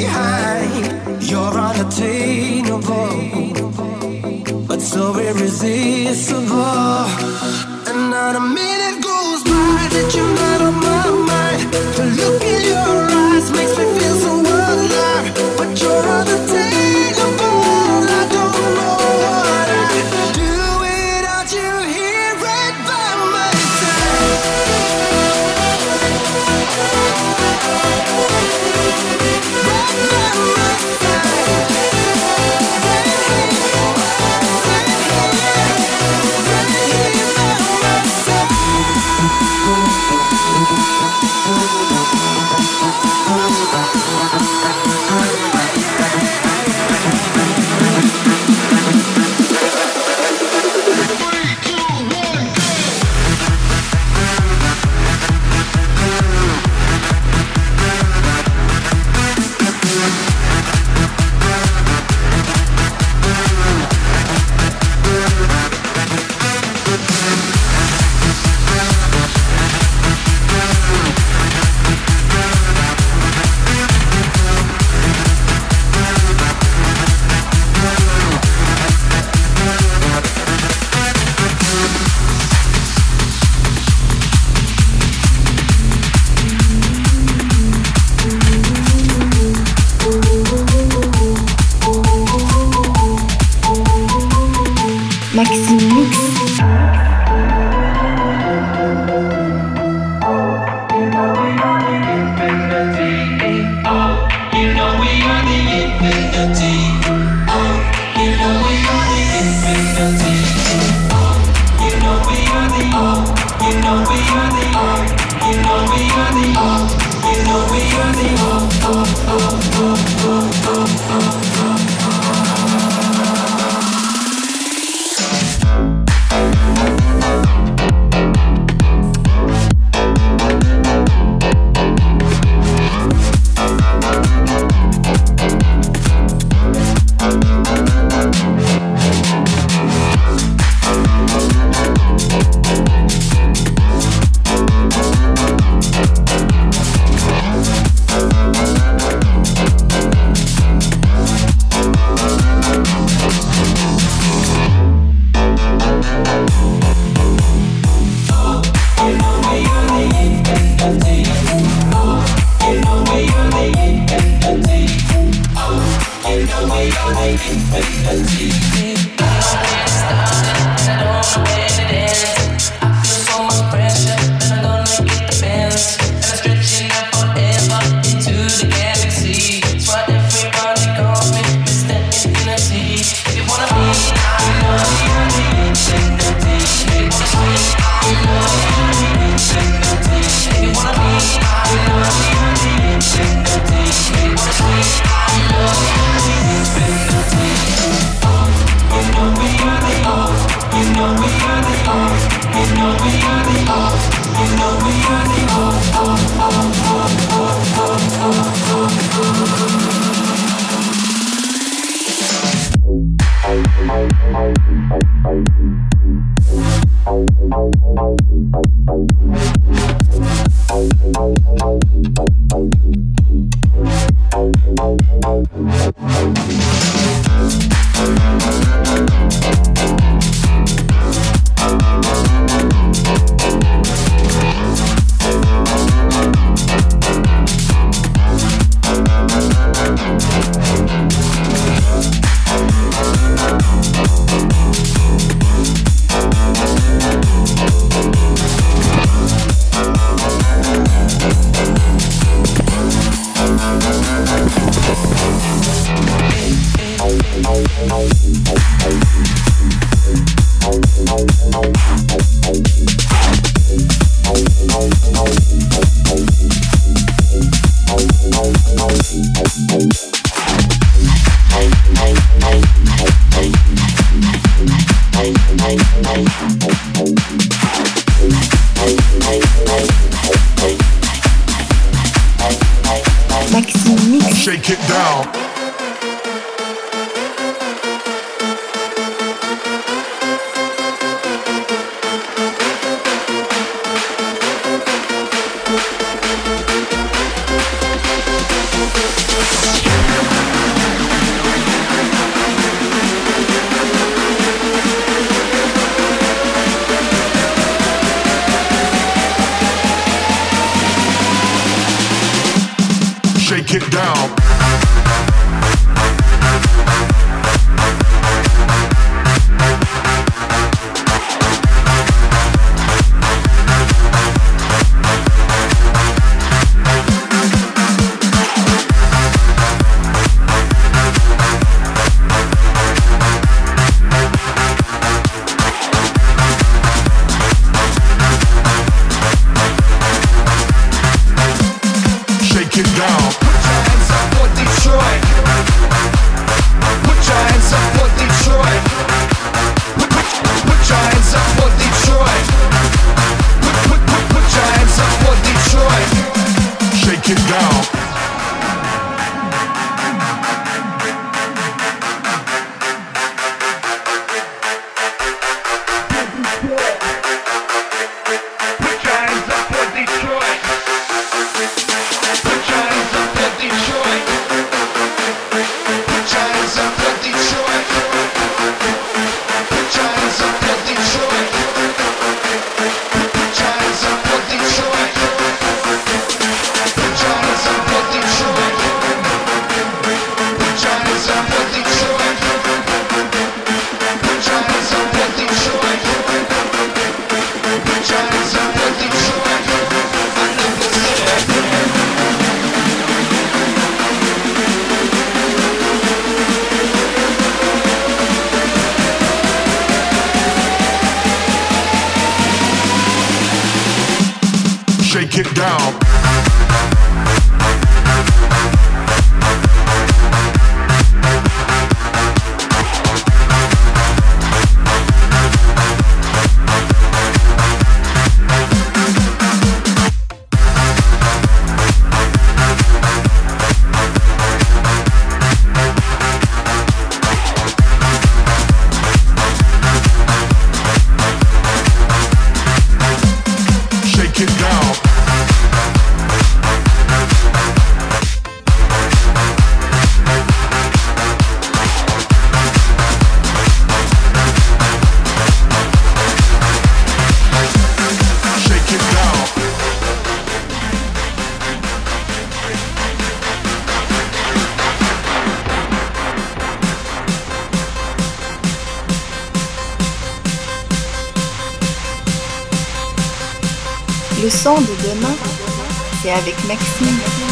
behind. You're unattainable, but so irresistible. And not a minute. Thank avec Maxime.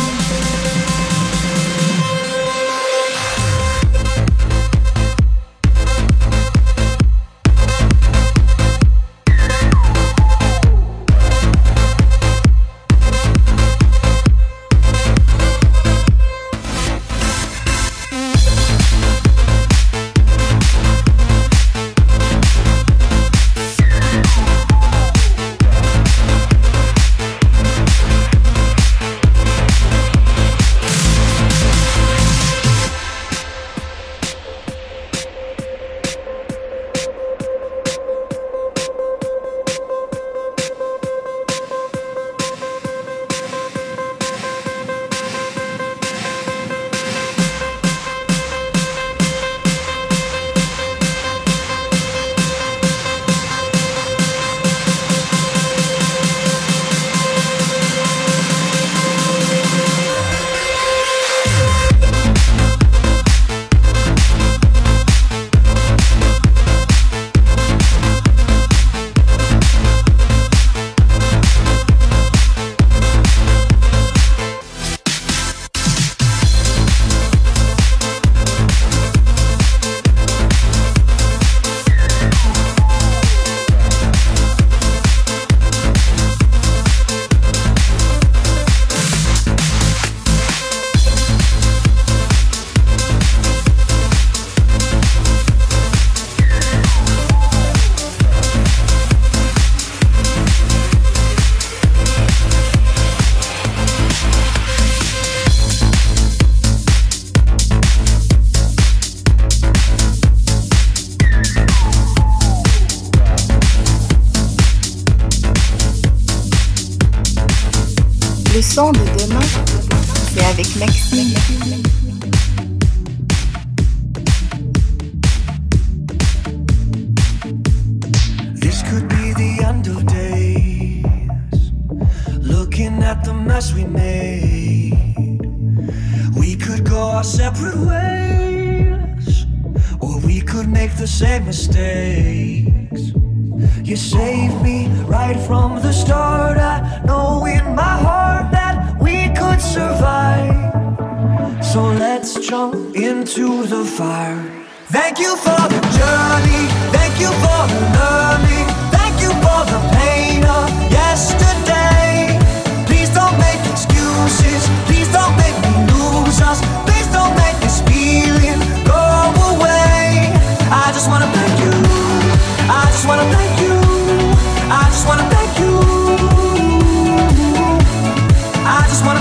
temps de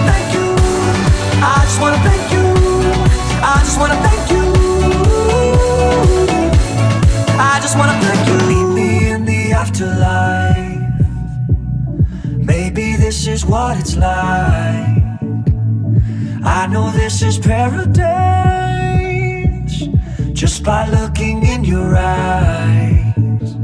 thank you. I just wanna thank you. I just wanna thank you. I just wanna thank you. Meet me in the afterlife. Maybe this is what it's like. I know this is paradise just by looking in your eyes.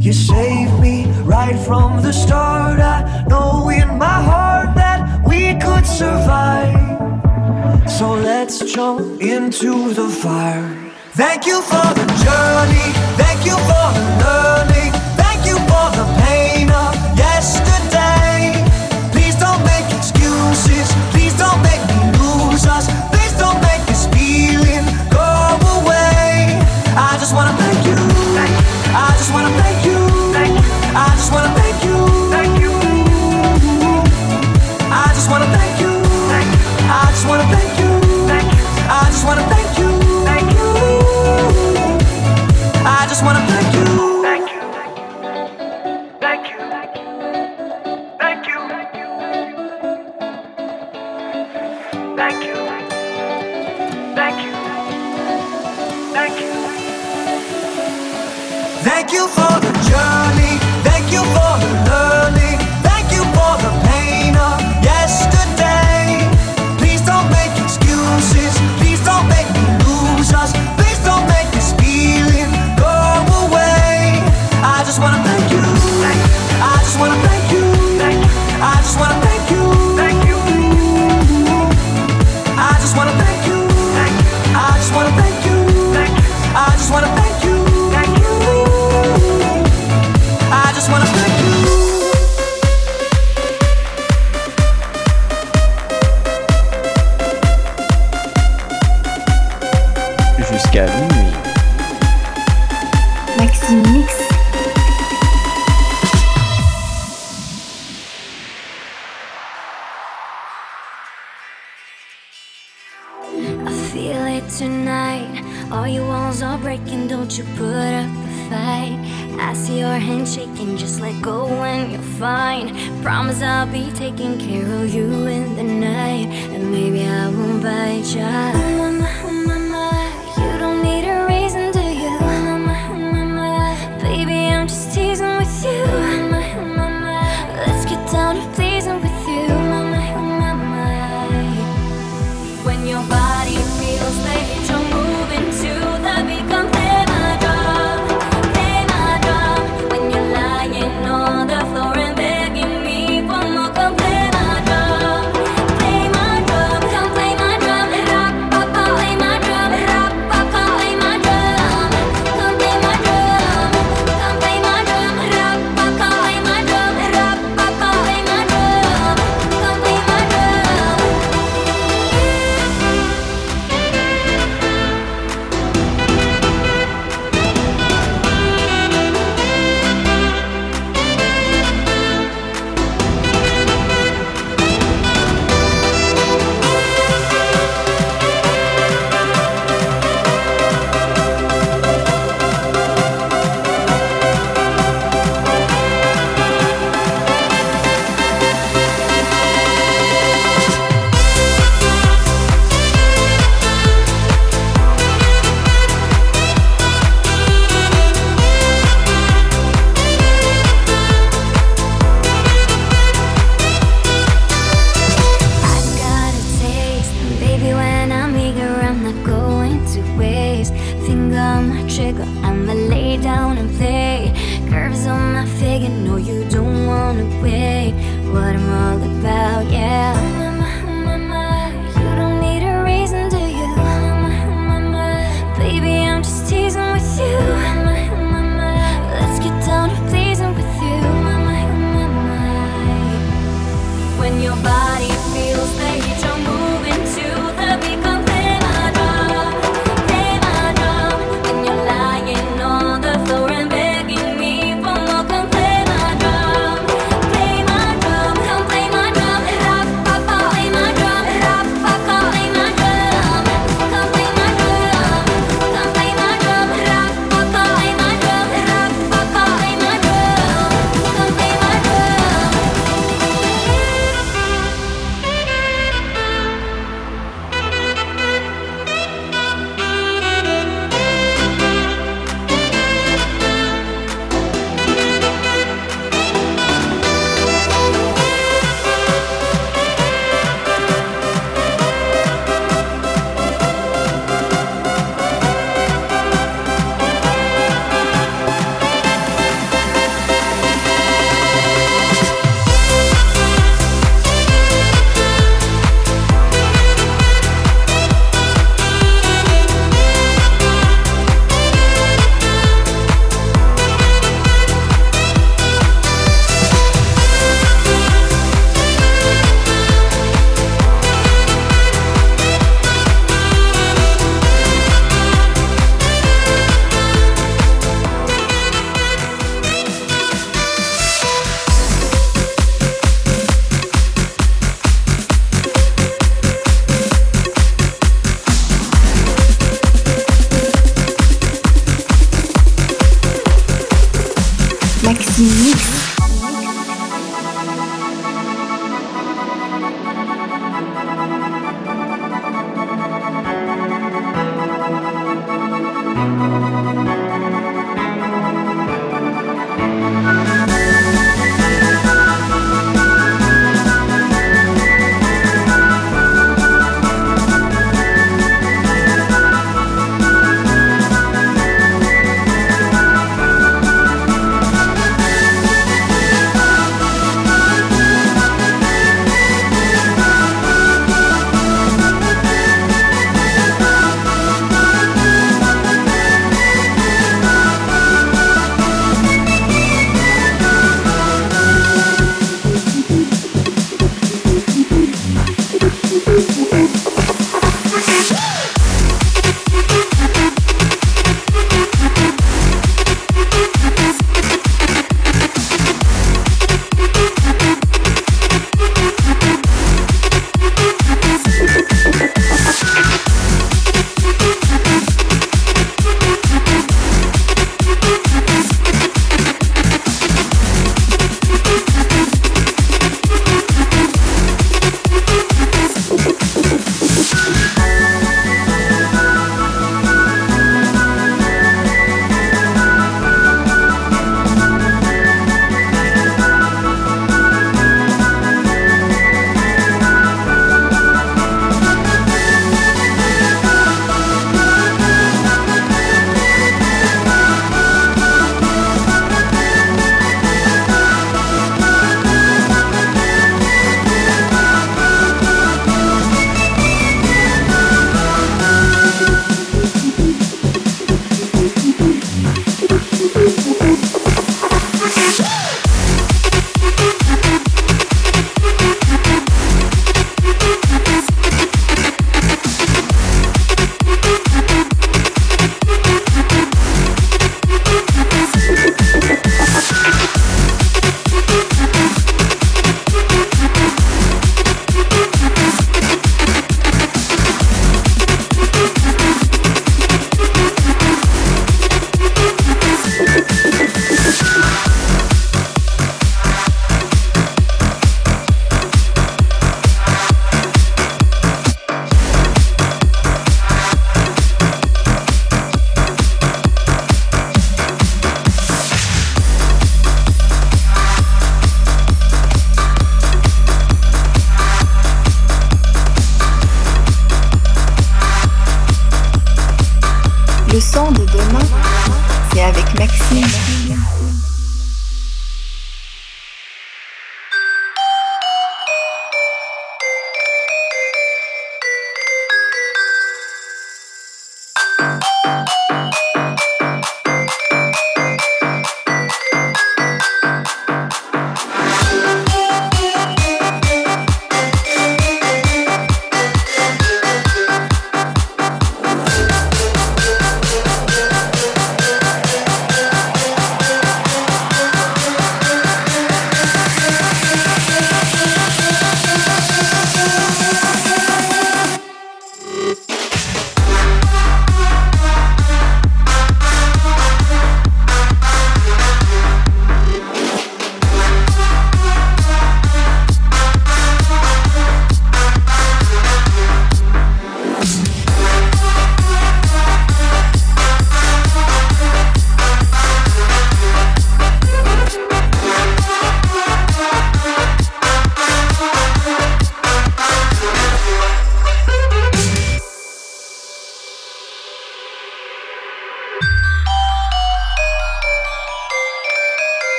You saved me right from the start. I know in my heart that we could survive. So let's jump into the fire. Thank you for the journey. Thank you for the learning. Thank you for the pain of yesterday.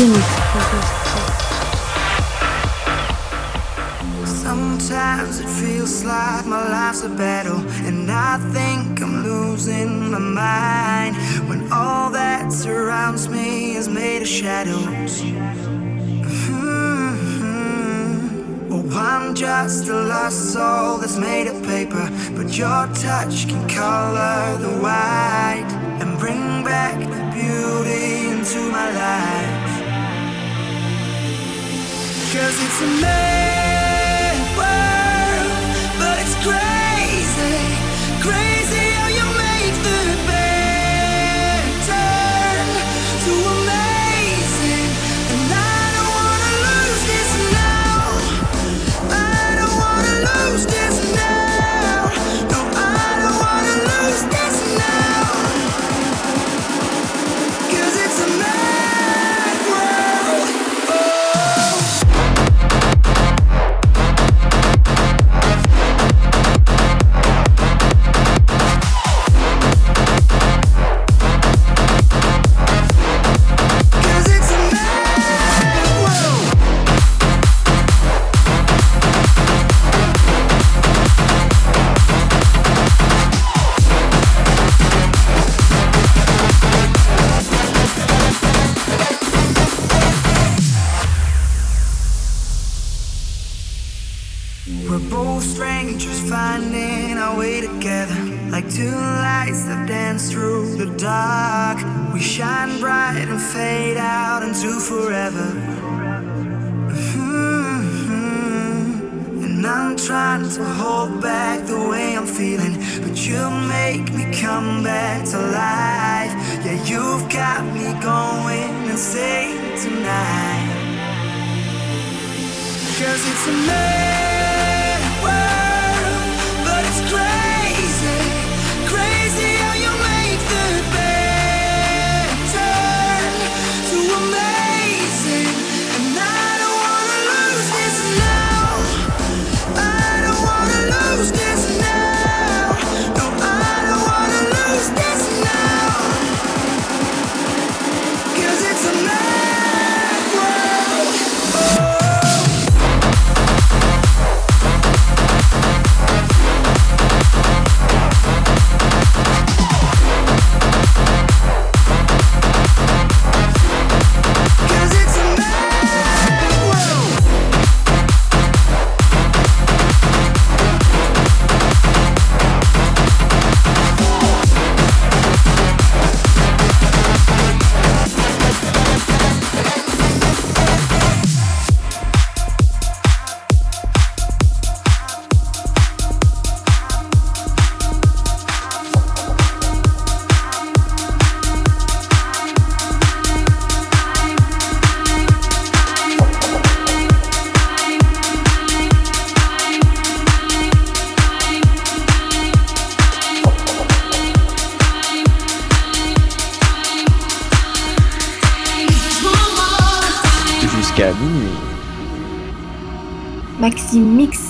Deux Mix.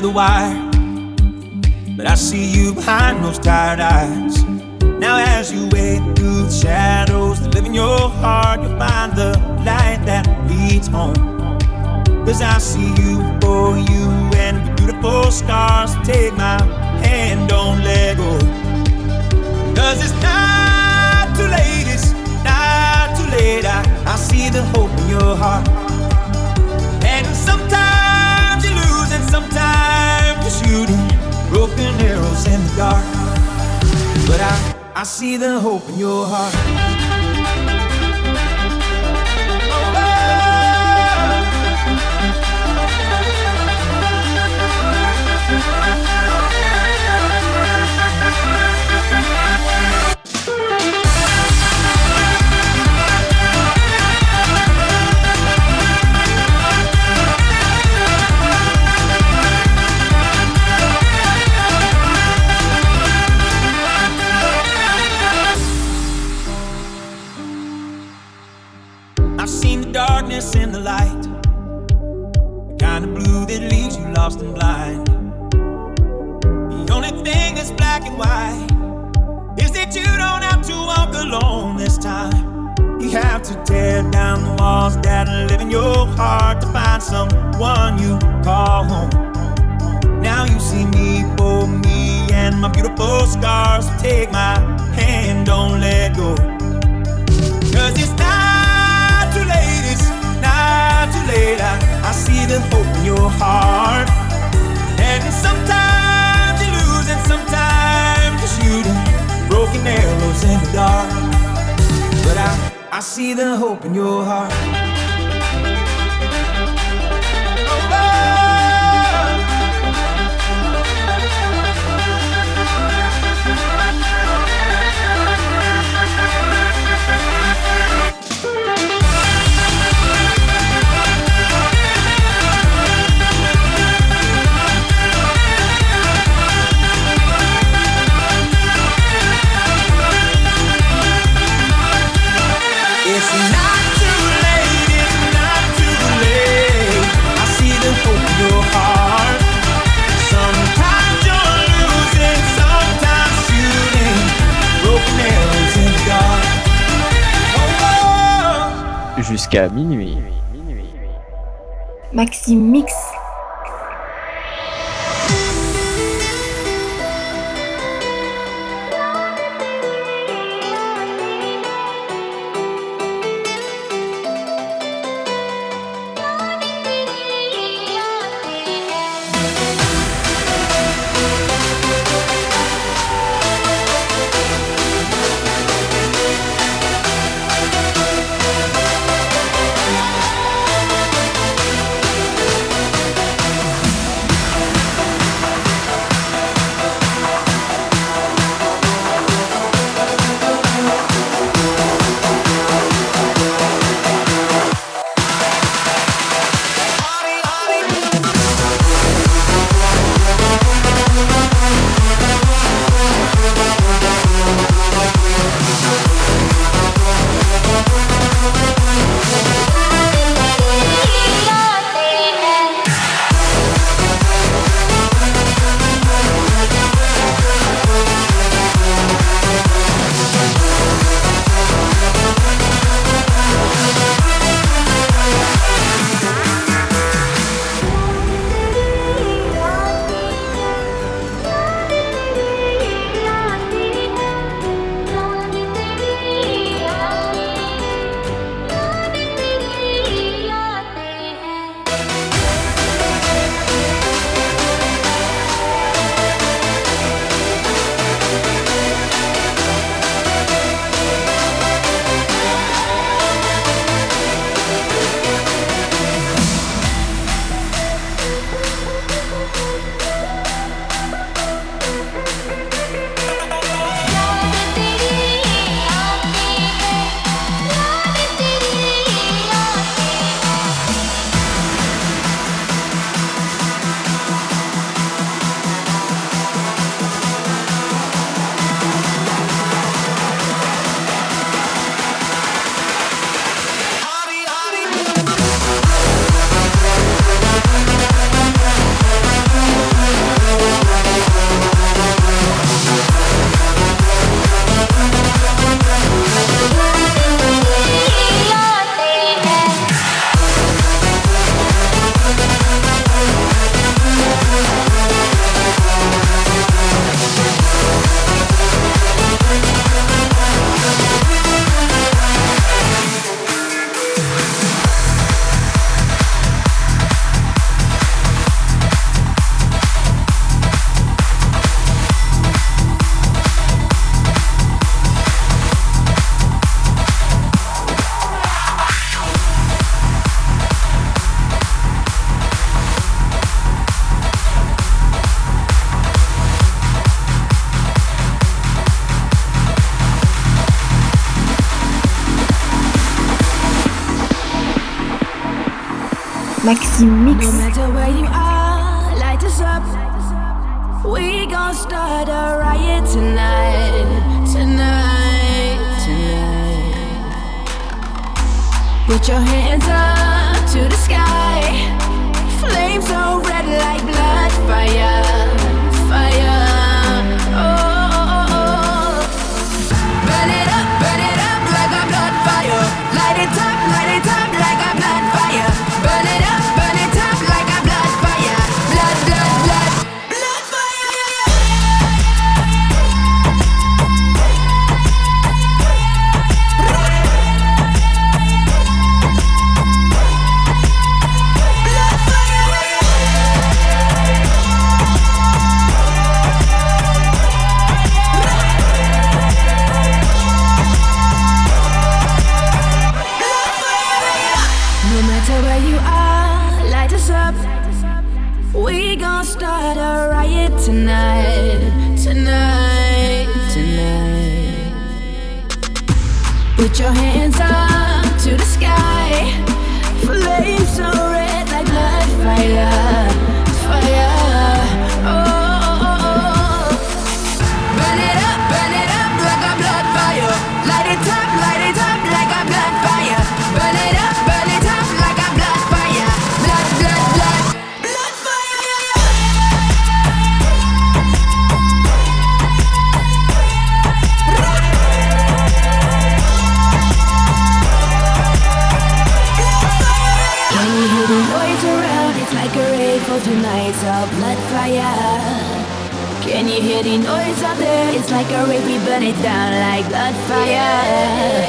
the wire, but I see you behind those tired eyes. Now, as you wade through the shadows that live in your heart, you'll find the light that leads home. Cause I see you for you and the beautiful scars. Take my hand, don't let go. Cause it's not too late it's not too late, I, I see the hope in your heart. I, see the hope in your heart. Walls that live in your heart to find someone you call home. Now you see me for me and my beautiful scars. Take my hand, don't let go. Cause it's not too late, it's not too late. I, I see the hope in your heart. And sometimes you lose, and sometimes you're shooting broken arrows in the dark. I see the hope in your heart. Jusqu'à minuit. Maxime Mix. Maxime Mix. Can you hear the noise out there? It's like a rave, we burn it down like blood fire.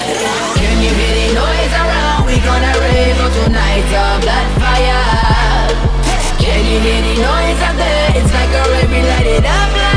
Can you hear the noise around? We gonna rave all tonight, a bloodfire. Can you hear the noise out there? It's like a rave, we light it up like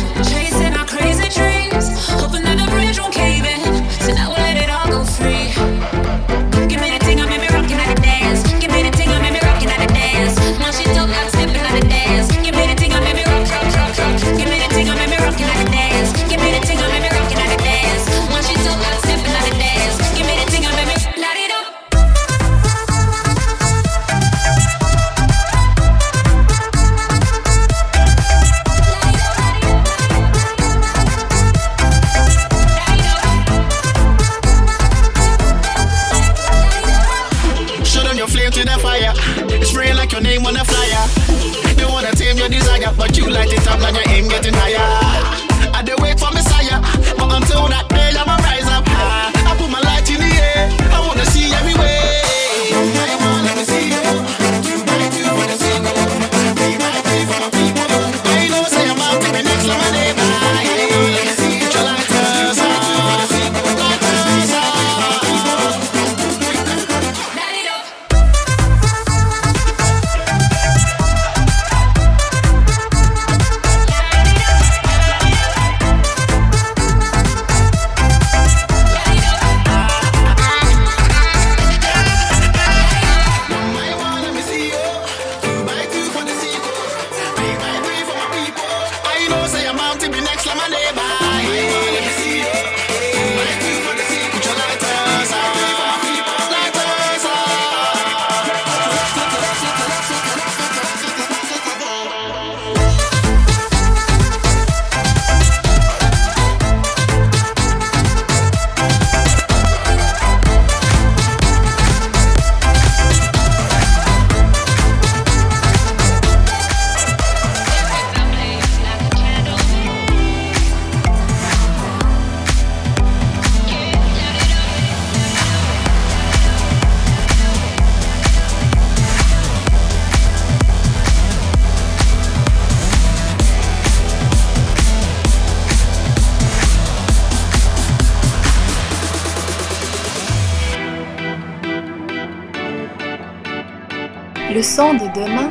Le son de demain,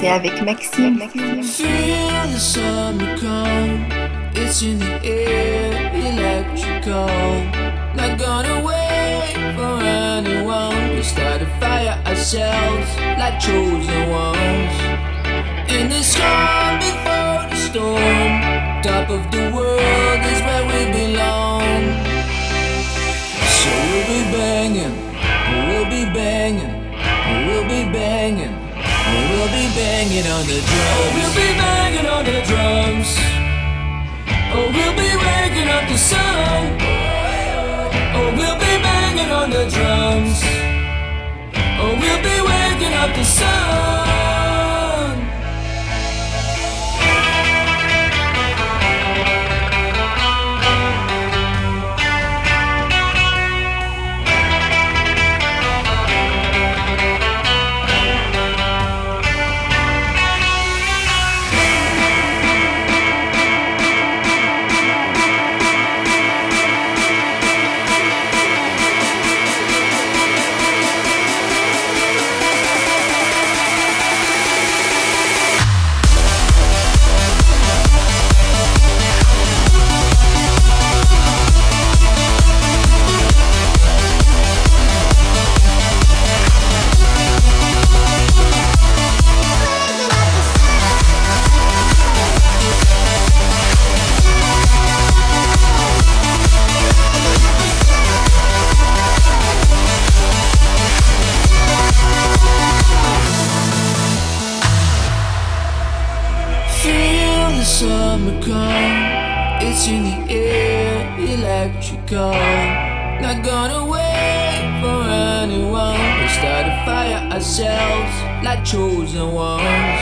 c'est avec Maxime. In the We start fire ourselves, like chosen ones. In the before the storm, top of the world is where we belong. So we'll be banging, we'll be banging. we'll be banging. We'll be banging on the drums. We'll be banging on the drums. Oh, we'll be waking up the sun. Oh, we'll be banging on the drums. Oh, we'll be waking up the sun. Like chosen ones.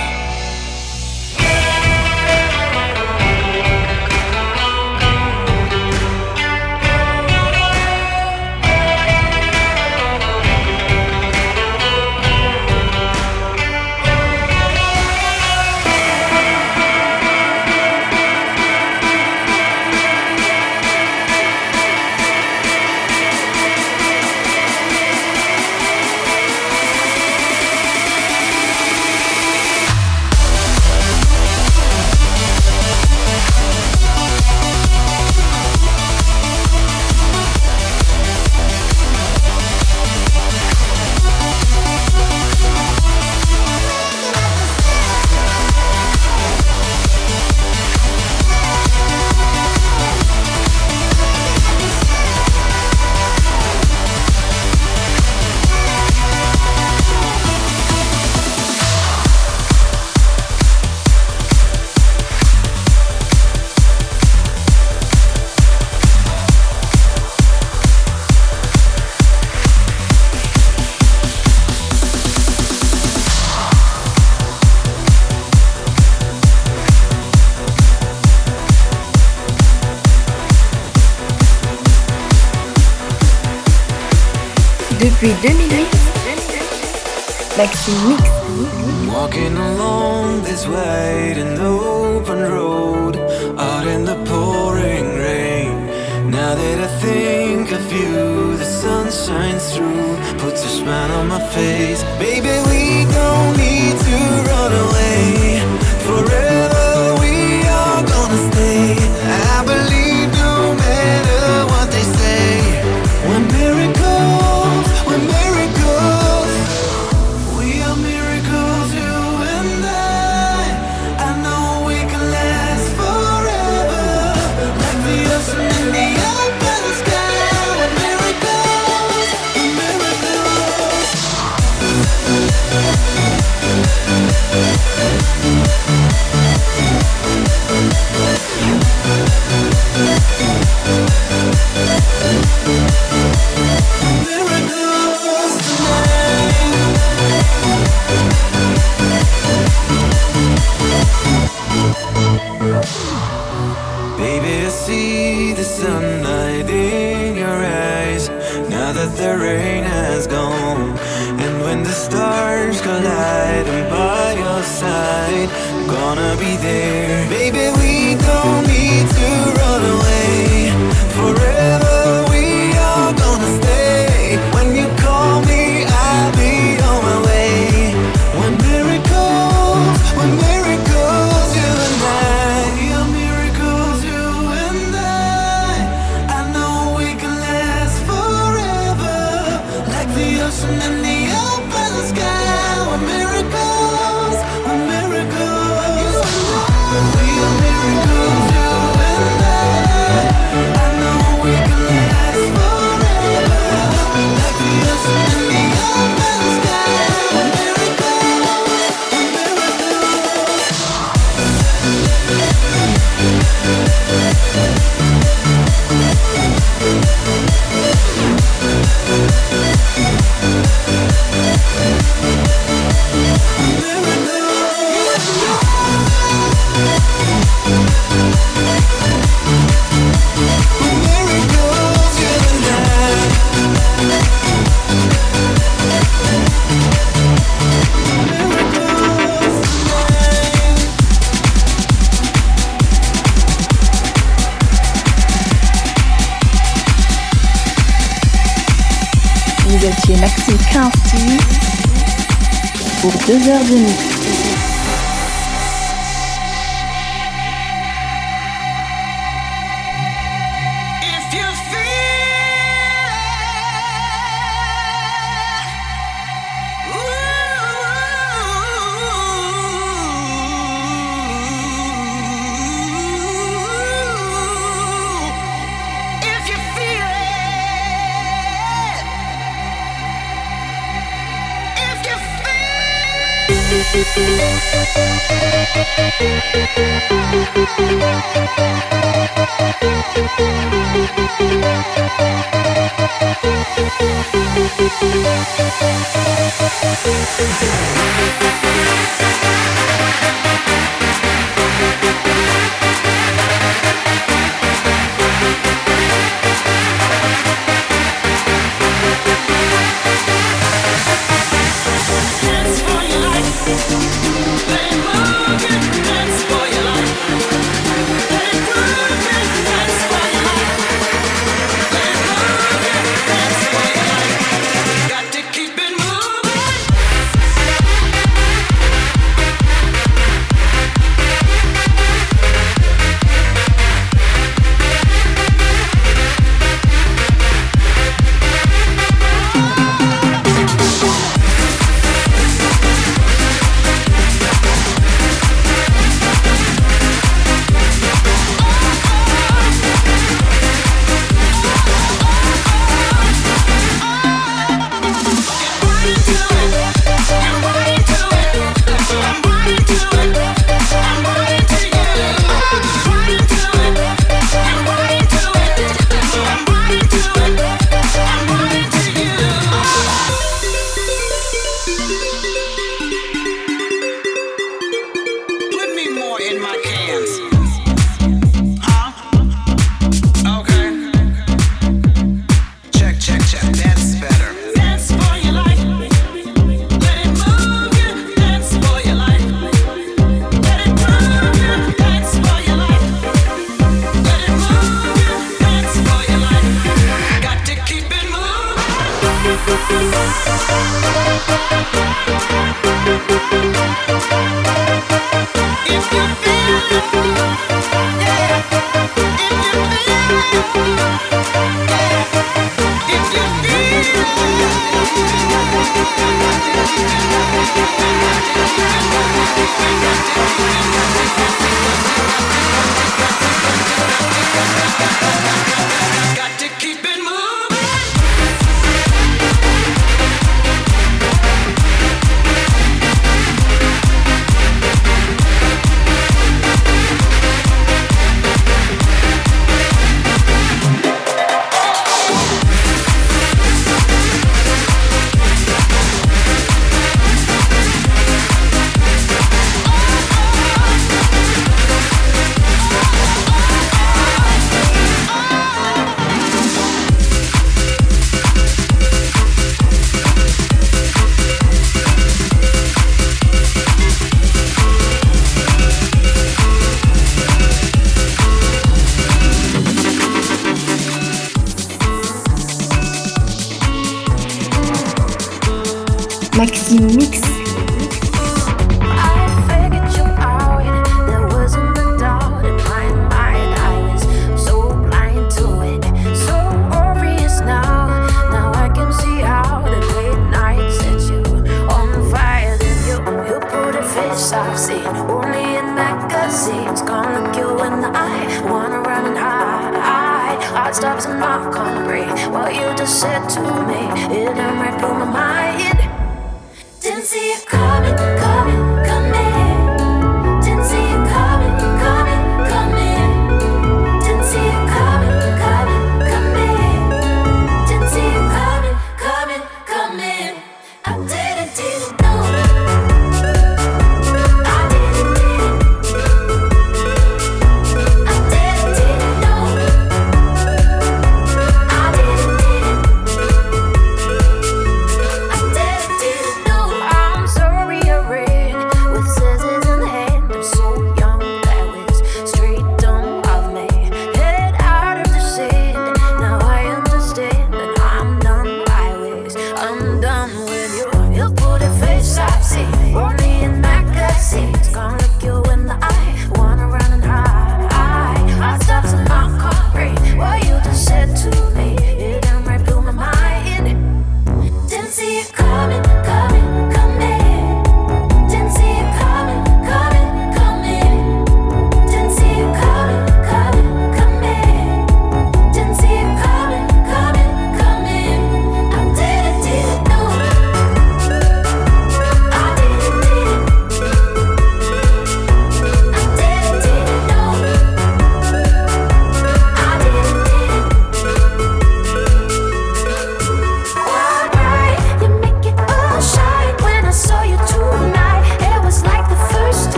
Depuis 2008, Maxime Mix. Walking along this wide and open road, out in the pouring rain. Now that I think of you, the sun shines through, puts a smile on my face. Baby, we don't need to run away. Forever sunlight in your eyes now that the rain has gone. And when the stars collide, I'm by your side, gonna be there. Baby, pour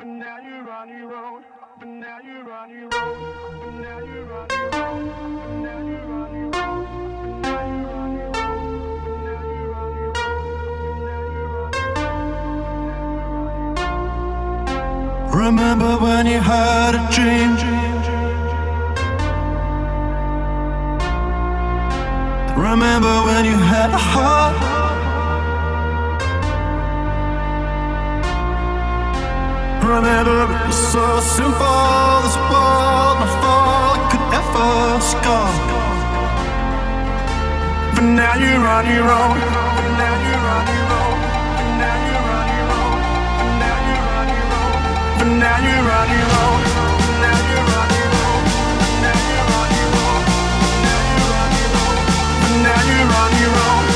and you run and you run and you run and you run. Remember when you had a dream? Remember when you had a heart? It was so simple. Could ever now you're your own. Now you're your own. Now you're your own. But now you're on your own. But now you're on your own. But now you're on your own. But now you're on your own. But now you're on your own.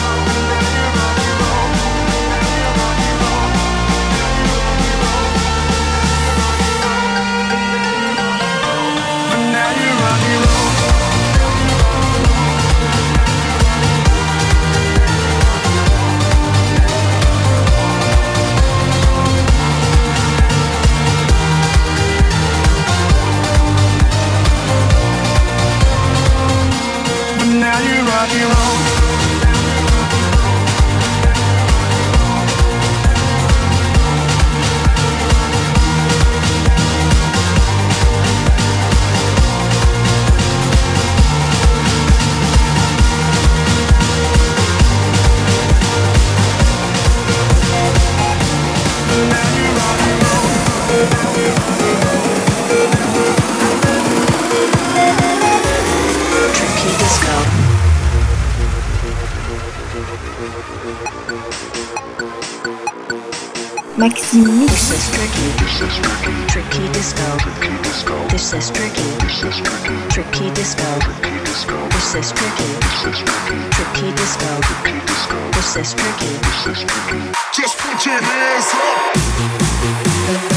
Now you're on your own. Maxime Mix. This is tricky. This is tricky. Tricky disco. Tricky disco. This is tricky. This is tricky. Tricky disco. Tricky disco. This is tricky. This is tricky. Tricky disco. Tricky disco. This is tricky. This is tricky. Just put your hands up.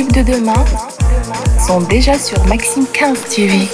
tubes de demain sont déjà sur Maxime 15 TV.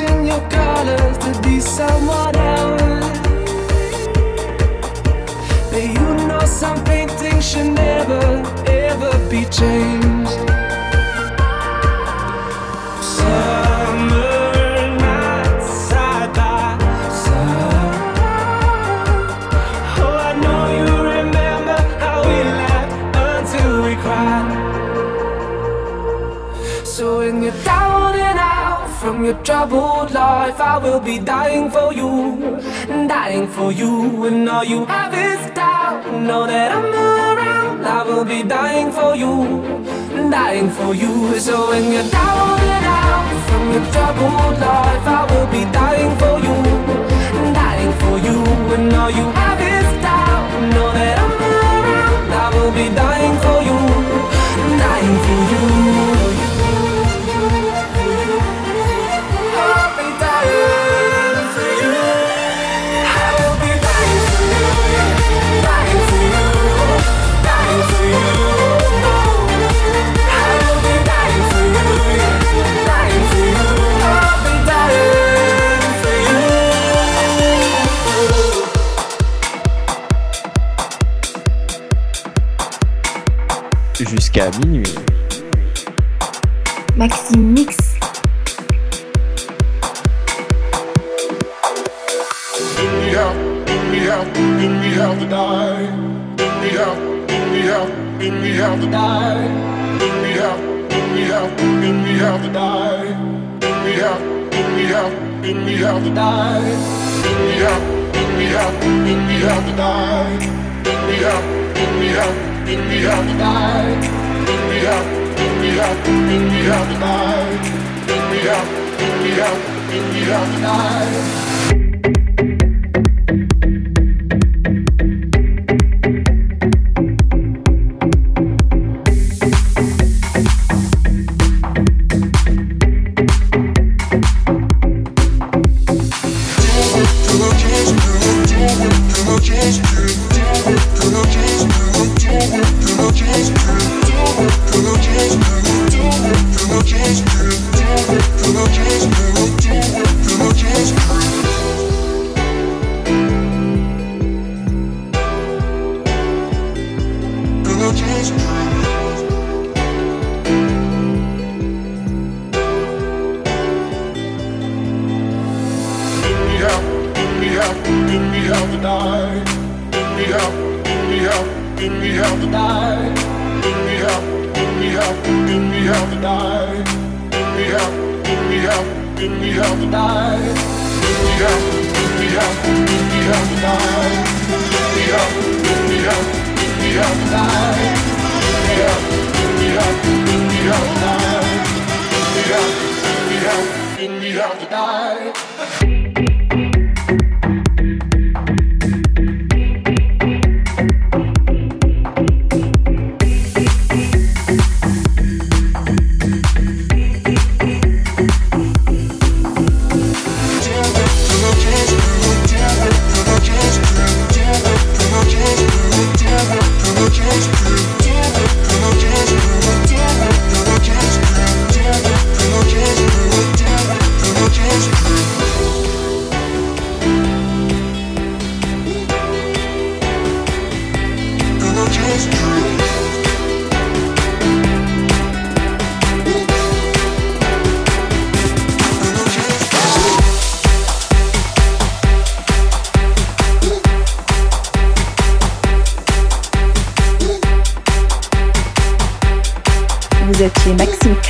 Flashing your colors to be someone else. But you know some paintings should never, ever be changed. your troubled life, I will be dying for you, dying for you. And all you have is doubt. Know that I'm around, I will be dying for you, dying for you. So when you're down and out from your troubled life, I will be dying for you, dying for you. And all you have is doubt. Know that I'm around, I will be dying for you, dying for you. jusqu'à minuit. Maxime Mix. The. up, pick me up tonight. Pick me up, pick me up, pick up tonight.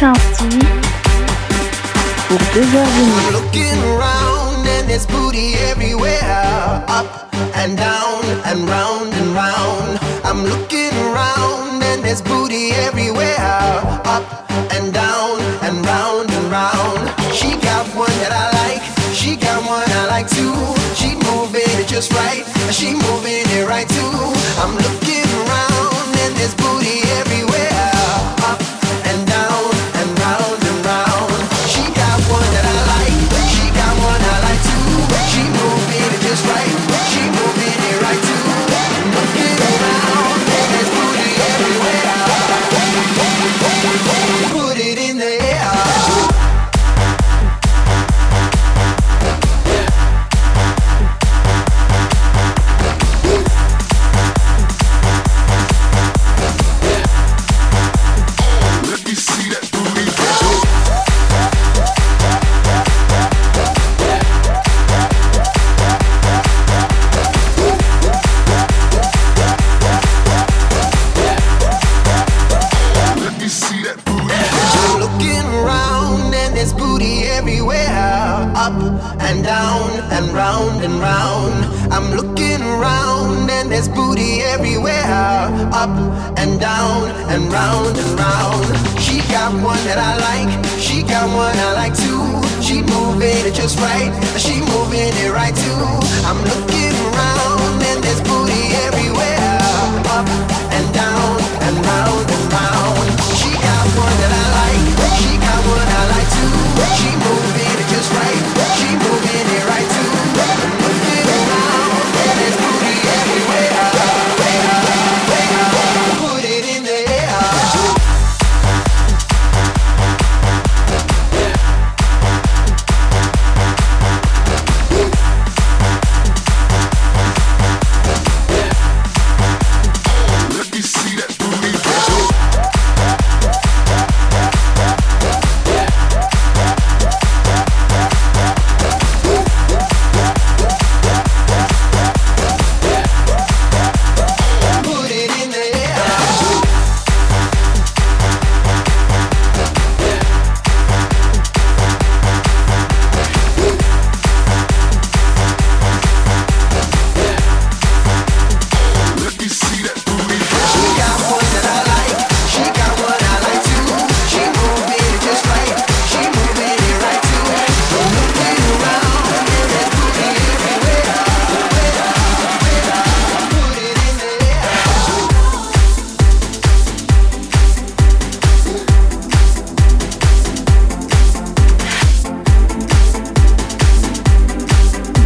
Saint-Sti pour 2h30.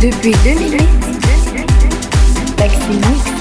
Depuis 2008, Maxime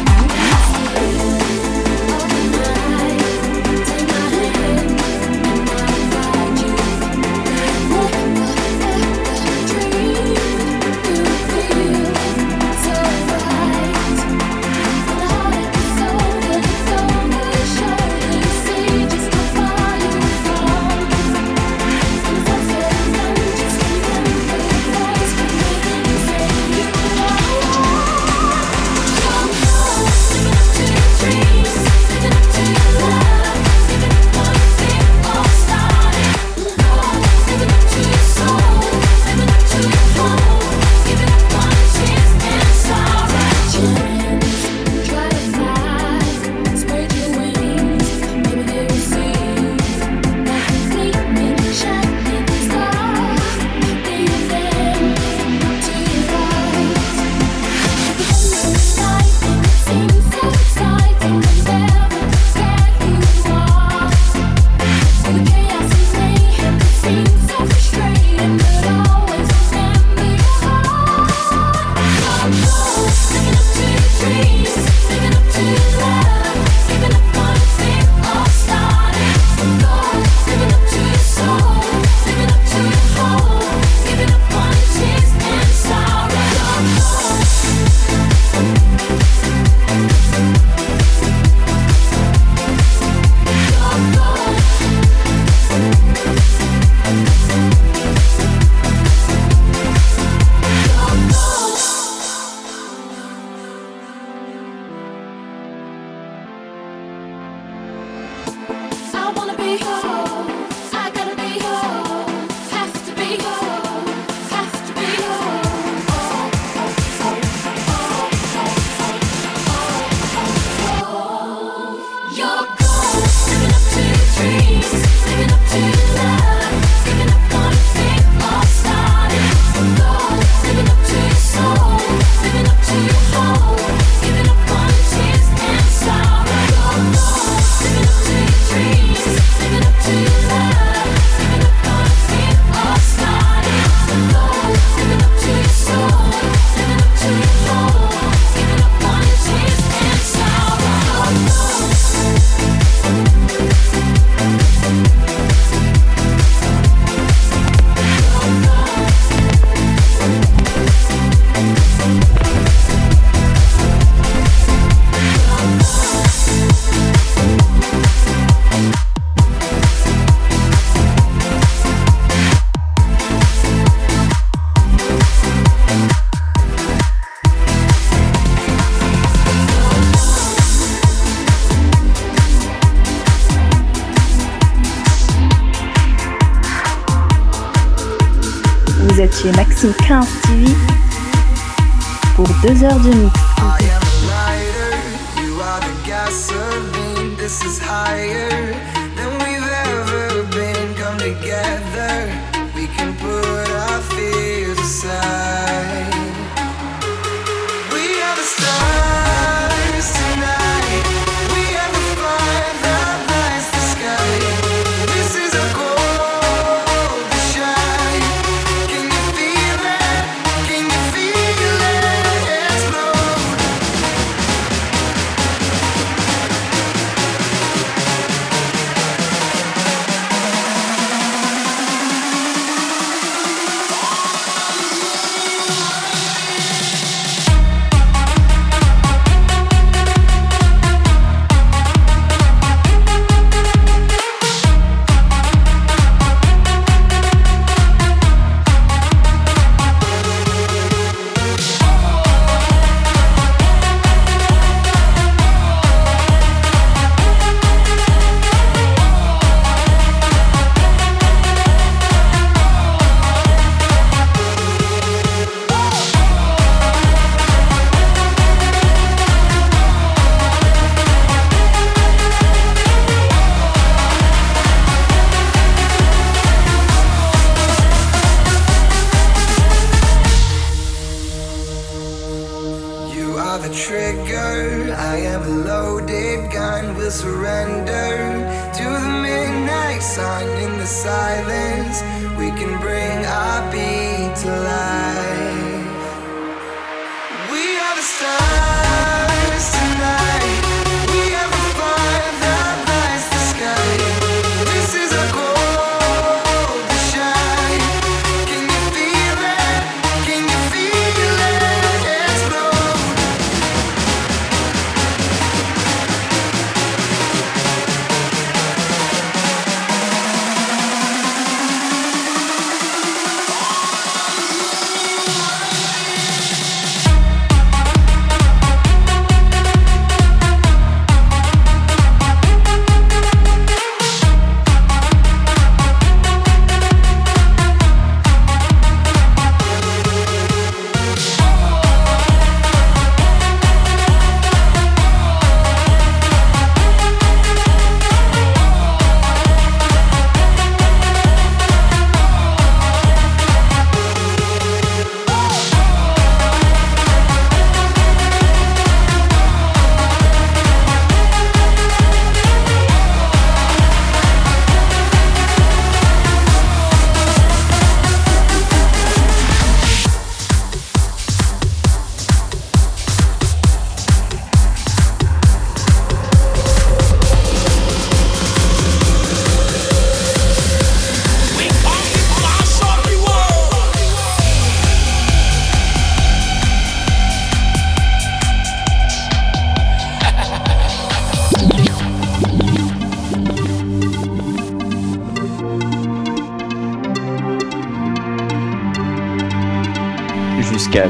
Jusqu'à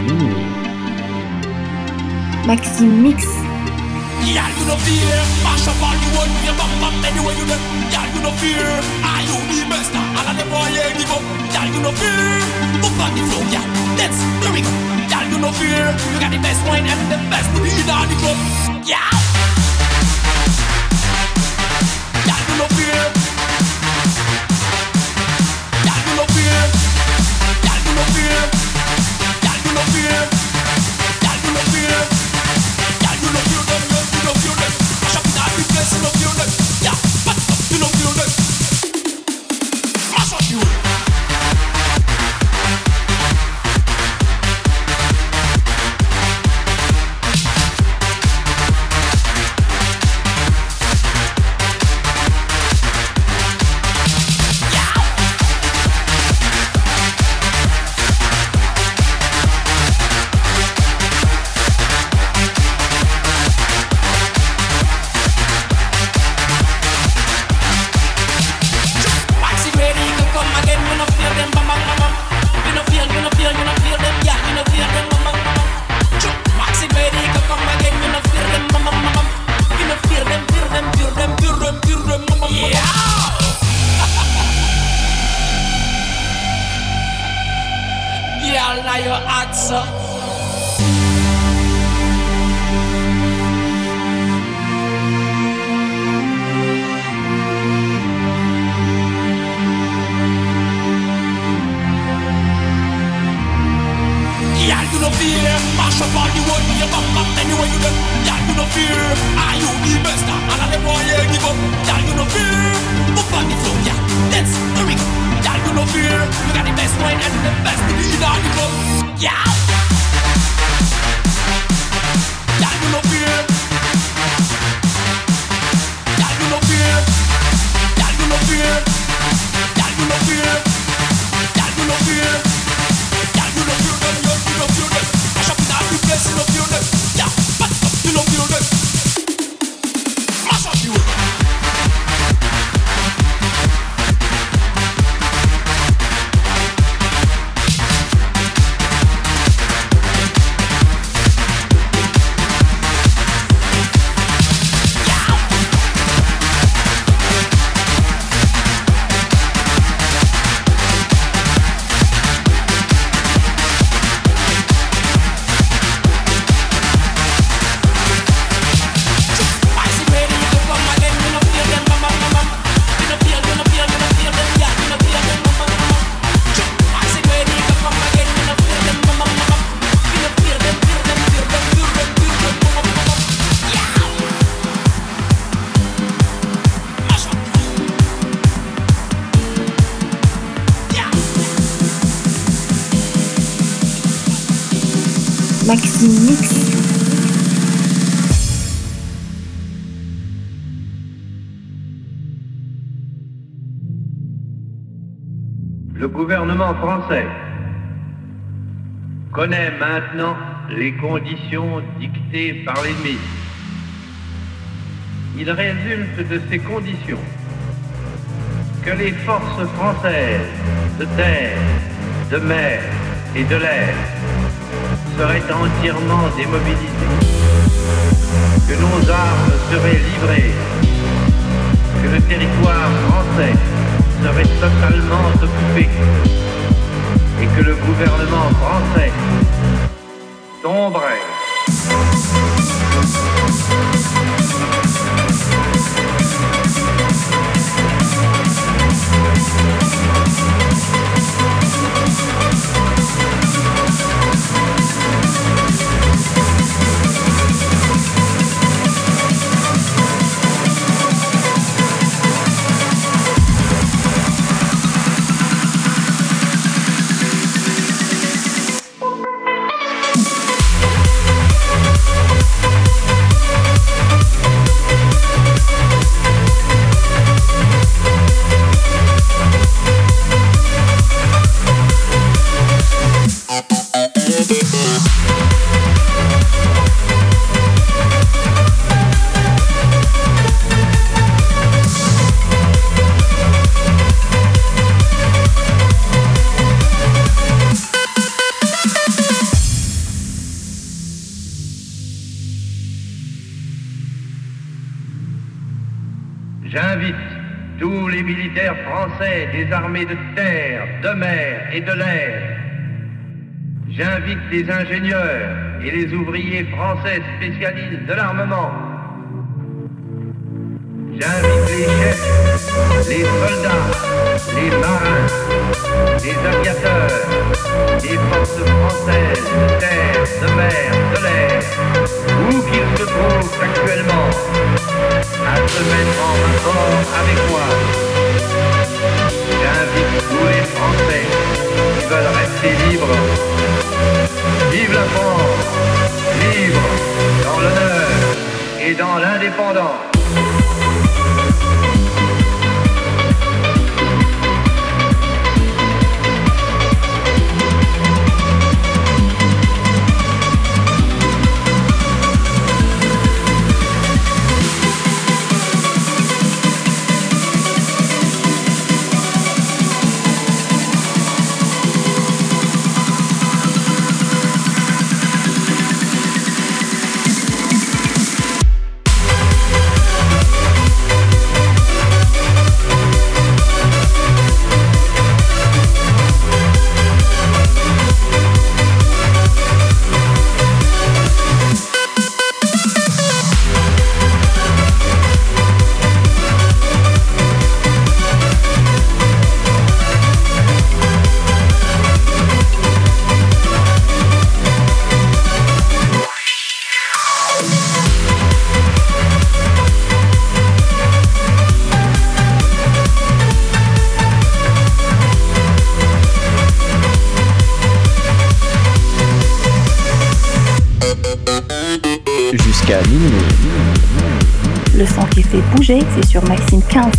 les conditions dictées par l'ennemi. Il résulte de ces conditions que les forces françaises de terre, de mer et de l'air seraient entièrement démobilisées, que nos armes seraient livrées, que le territoire français serait totalement occupé et que le gouvernement français tomberait. Et de l'air. J'invite les ingénieurs et les ouvriers français spécialistes de l'armement. J'invite les chefs, les soldats, les marins, les aviateurs, les forces françaises de terre, de mer, de l'air, où qu'ils se trouvent actuellement, à se mettre en rapport avec moi. J'invite tous les Français veulent rester libres. Vive la France, libre dans l'honneur et dans l'indépendance. c'est sur Maxime 15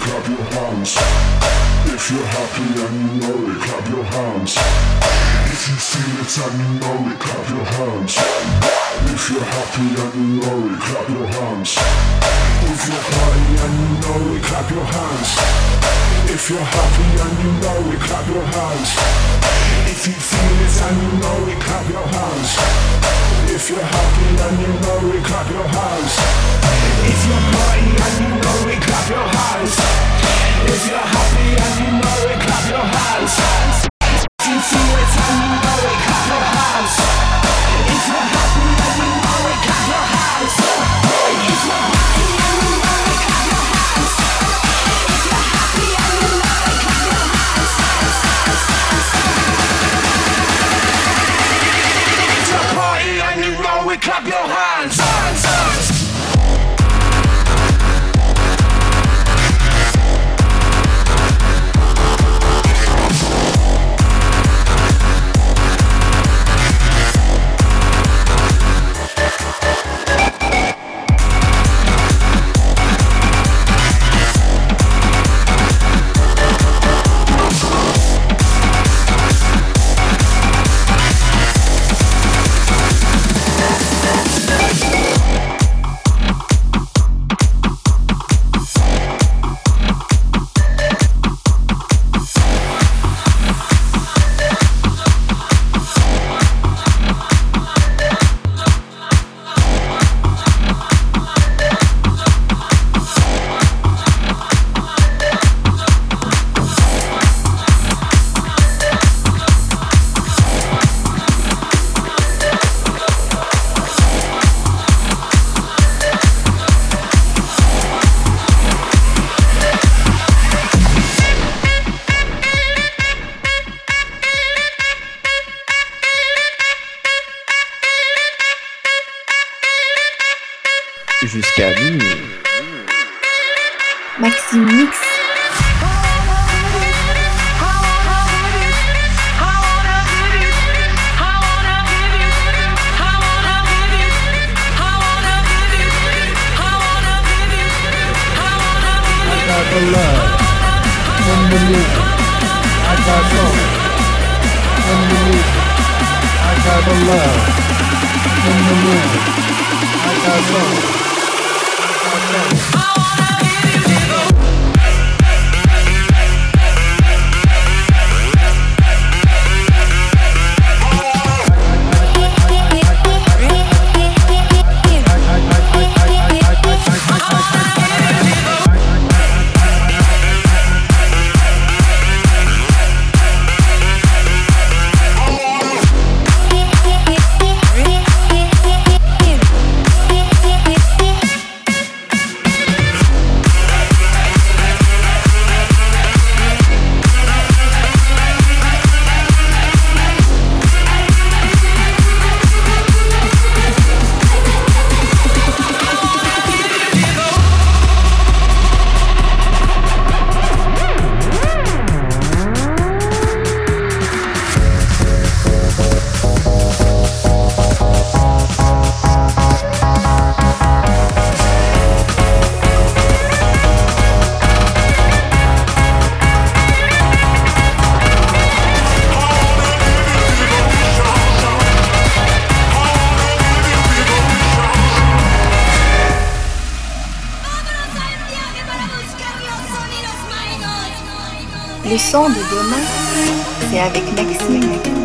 clap your hands. If you're happy and you know it, clap your hands. If you feel it and you know it, clap your hands. If you're happy and you know it, clap your hands. If you're party and you know it, clap your hands. If you're happy and you know it, clap your hands. If you feel it and you know it, clap your hands. If you're happy and you know it, clap your hands. If you're party and you know it, clap your hands. If you're happy and you know it, clap your hands. Le son de demain, c'est avec Maxime.